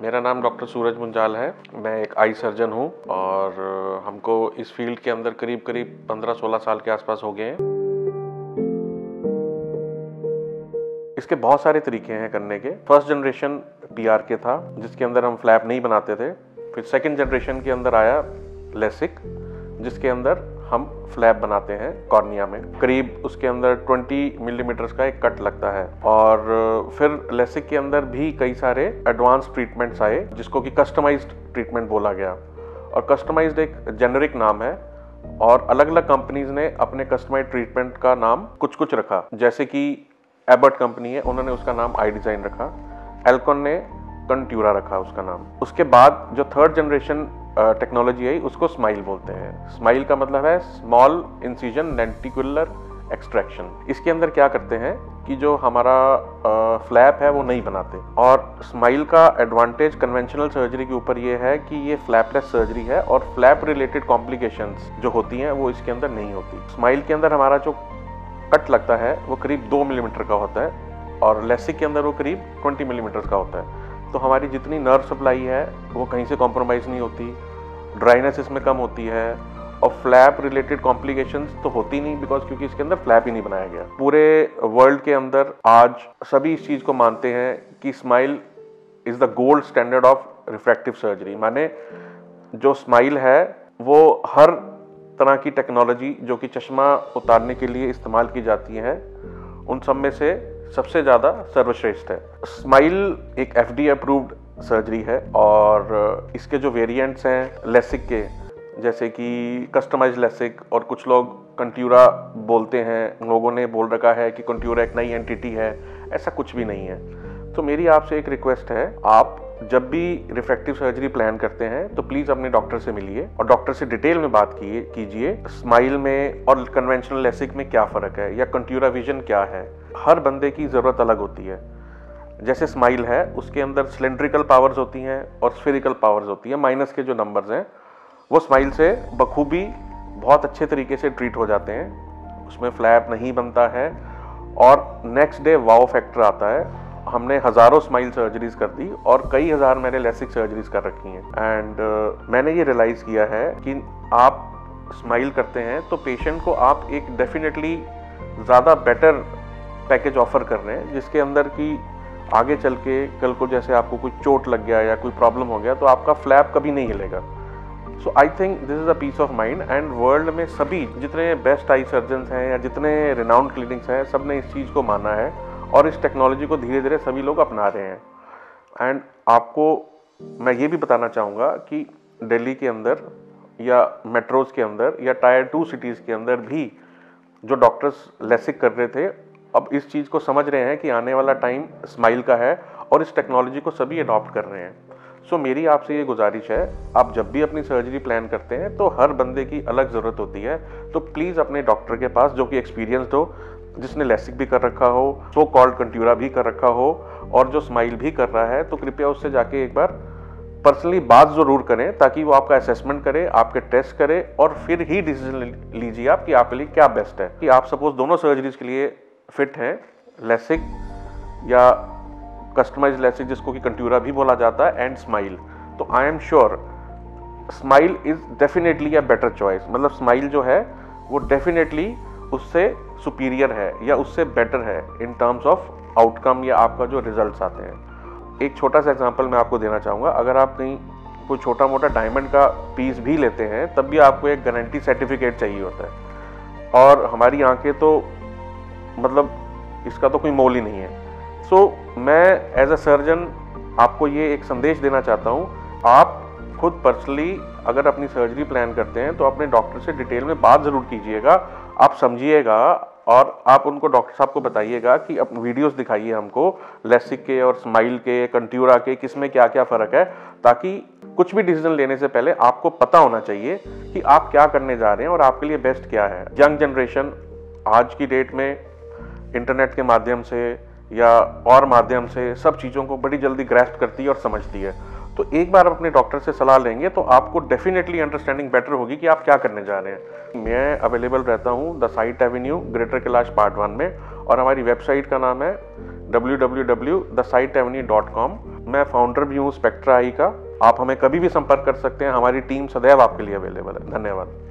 मेरा नाम डॉक्टर सूरज मुंजाल है। मैं एक आई सर्जन हूँ और हमको इस फ़ील्ड के अंदर करीब करीब 15-16 साल के आसपास हो गए हैं। इसके बहुत सारे तरीके हैं करने के। फ़र्स्ट जनरेशन पीआर के था, जिसके अंदर हम फ्लैप नहीं बनाते थे। फिर सेकंड जनरेशन के अंदर आया लेसिक, जिसके अंदर हम फ्लैप बनाते हैं कॉर्निया में। करीब उसके अंदर 20 मिलीमीटर का एक कट लगता है। और फिर लेसिक के अंदर भी कई सारे एडवांस ट्रीटमेंट्स आए, जिसको कि कस्टमाइज्ड ट्रीटमेंट बोला गया। और कस्टमाइज्ड एक जेनरिक नाम है और अलग अलग कंपनीज़ ने अपने कस्टमाइज ट्रीटमेंट का नाम कुछ कुछ रखा। जैसे कि एबर्ट कंपनी है, उन्होंने उसका नाम आई डिज़ाइन रखा। एल्कॉन ने कंट्यूरा रखा उसका नाम। उसके बाद जो थर्ड जनरेशन टेक्नोलॉजी आई, उसको स्माइल बोलते हैं। स्माइल का मतलब है स्मॉल इंसिजन लेंटिकुलर एक्सट्रैक्शन इसके अंदर क्या करते हैं कि जो हमारा फ्लैप है वो नहीं बनाते। और स्माइल का एडवांटेज कन्वेंशनल सर्जरी के ऊपर ये है कि ये फ्लैपलेस सर्जरी है और फ्लैप रिलेटेड कॉम्प्लिकेशंस जो होती हैं वो इसके अंदर नहीं होती। स्माइल के अंदर हमारा जो कट लगता है वो करीब दो मिलीमीटर का होता है और लेसिक के अंदर वो करीब ट्वेंटी मिलीमीटर का होता है। तो हमारी जितनी नर्व सप्लाई है वो कहीं से कॉम्प्रोमाइज़ नहीं होती। ड्राइनेस इसमें कम होती है और फ्लैप रिलेटेड कॉम्प्लिकेशंस तो होती नहीं बिकॉज़ क्योंकि इसके अंदर फ्लैप ही नहीं बनाया गया। पूरे वर्ल्ड के अंदर आज सभी इस चीज़ को मानते हैं कि smile is the gold standard of refractive surgery माने जो स्माइल है, वो हर तरह की टेक्नोलॉजी जो कि चश्मा उतारने के लिए इस्तेमाल की जाती है, उन सब में से सबसे ज़्यादा सर्वश्रेष्ठ है। स्माइल एक एफ़ अप्रूव्ड सर्जरी है और इसके जो वेरिएंट्स हैं लेसिक के, जैसे कि कस्टमाइज लेसिक और कुछ लोग कंट्यूरा बोलते हैं लोगों ने बोल रखा है कि कंट्यूरा एक नई एंटिटी है, ऐसा कुछ भी नहीं है। तो मेरी आपसे एक रिक्वेस्ट है, आप जब भी रिफ्रैक्टिव सर्जरी प्लान करते हैं तो प्लीज़ अपने डॉक्टर से मिलिए और डॉक्टर से डिटेल में बात कीजिए स्माइल में और कन्वेंशनल लेसिक में क्या फ़र्क है या कंट्यूरा विजन क्या है। हर बंदे की ज़रूरत अलग होती है। जैसे स्माइल है उसके अंदर सिलेंड्रिकल पावर्स होती हैं और स्फेरिकल पावर्स होती हैं। माइनस के जो नंबर्स हैं वो स्माइल से बखूबी बहुत अच्छे तरीके से ट्रीट हो जाते हैं। उसमें फ्लैप नहीं बनता है और नेक्स्ट डे वाओ फैक्टर आता है। हमने हज़ारों स्माइल सर्जरीज कर दी और कई हज़ार मैंने लेसिक सर्जरीज कर रखी हैं। एंड uh, मैंने ये रियलाइज़ किया है कि आप स्माइल करते हैं तो पेशेंट को आप एक डेफिनेटली ज़्यादा बेटर पैकेज ऑफ़र कर रहे हैं जिसके अंदर की आगे चल के कल को जैसे आपको कोई चोट लग गया या कोई प्रॉब्लम हो गया तो आपका फ्लैप कभी नहीं हिलेगा। So I think this is a piece of mind and world में सभी जितने बेस्ट आई सर्जन हैं या जितने रिनाउंड क्लिनिक्स हैं सबने इस चीज़ को माना है और इस टेक्नोलॉजी को धीरे धीरे सभी लोग अपना रहे हैं। एंड आपको, मैं ये भी बताना चाहूँगा कि दिल्ली के अंदर या मेट्रोज़ के अंदर या टायर टू सिटीज़ के अंदर भी जो डॉक्टर्स लेसिक कर रहे थे अब इस चीज़ को समझ रहे हैं कि आने वाला टाइम स्माइल का है और इस टेक्नोलॉजी को सभी अडॉप्ट कर रहे हैं। सो so, मेरी आपसे ये गुजारिश है आप जब भी अपनी सर्जरी प्लान करते हैं तो हर बंदे की अलग ज़रूरत होती है। तो प्लीज़ अपने डॉक्टर के पास जो कि एक्सपीरियंसड हो जिसने लेसिक भी कर रखा हो सो कॉल्ड कंट्यूरा भी कर रखा हो और जो स्माइल भी कर रहा है तो कृपया उससे जाके एक बार पर्सनली बात ज़रूर करें ताकि वो आपका असेसमेंट करे आपके टेस्ट करे और फिर ही डिसीज़न लीजिए आप कि आपके लिए क्या बेस्ट है। कि आप सपोज़ दोनों सर्जरीज के लिए फिट है लेसिक या कस्टमाइज लेसिक जिसको कि कंट्यूरा भी बोला जाता है एंड स्माइल तो I am sure smile is definitely a better choice मतलब स्माइल जो है, वो डेफिनेटली उससे सुपीरियर है या उससे बेटर है इन टर्म्स ऑफ़ आउटकम या आपका जो रिजल्ट्स आते हैं. एक छोटा सा एग्जांपल मैं आपको देना चाहूँगा. अगर आप कहीं कोई छोटा मोटा डायमंड का पीस भी लेते हैं, तब भी आपको एक गारंटी सर्टिफिकेट चाहिए होता है. और हमारी आँखें तो मतलब इसका तो कोई मोल ही नहीं है। सो so, मैं एज अ सर्जन आपको ये एक संदेश देना चाहता हूँ। आप खुद पर्सनली अगर अपनी सर्जरी प्लान करते हैं तो अपने डॉक्टर से डिटेल में बात ज़रूर कीजिएगा। आप समझिएगा और आप उनको डॉक्टर साहब को बताइएगा कि अब वीडियोस दिखाइए हमको लेसिक के और स्माइल के कंट्यूरा के किसमें क्या क्या फ़र्क है ताकि कुछ भी डिसीज़न लेने से पहले आपको पता होना चाहिए कि आप क्या करने जा रहे हैं और आपके लिए बेस्ट क्या है। यंग जनरेशन आज की डेट में इंटरनेट के माध्यम से या और माध्यम से सब चीज़ों को बड़ी जल्दी ग्रेस्ट करती है और समझती है। तो एक बार आप अपने डॉक्टर से सलाह लेंगे तो आपको डेफिनेटली अंडरस्टैंडिंग बेटर होगी कि आप क्या करने जा रहे हैं। मैं अवेलेबल रहता हूँ the Sight Avenue Greater Kailash part one में और हमारी वेबसाइट का नाम है W W W the Sight Avenue dot com मैं फाउंडर भी हूँ स्पेक्ट्रा आई का। आप हमें कभी भी संपर्क कर सकते हैं। हमारी टीम सदैव आपके लिए अवेलेबल है। धन्यवाद।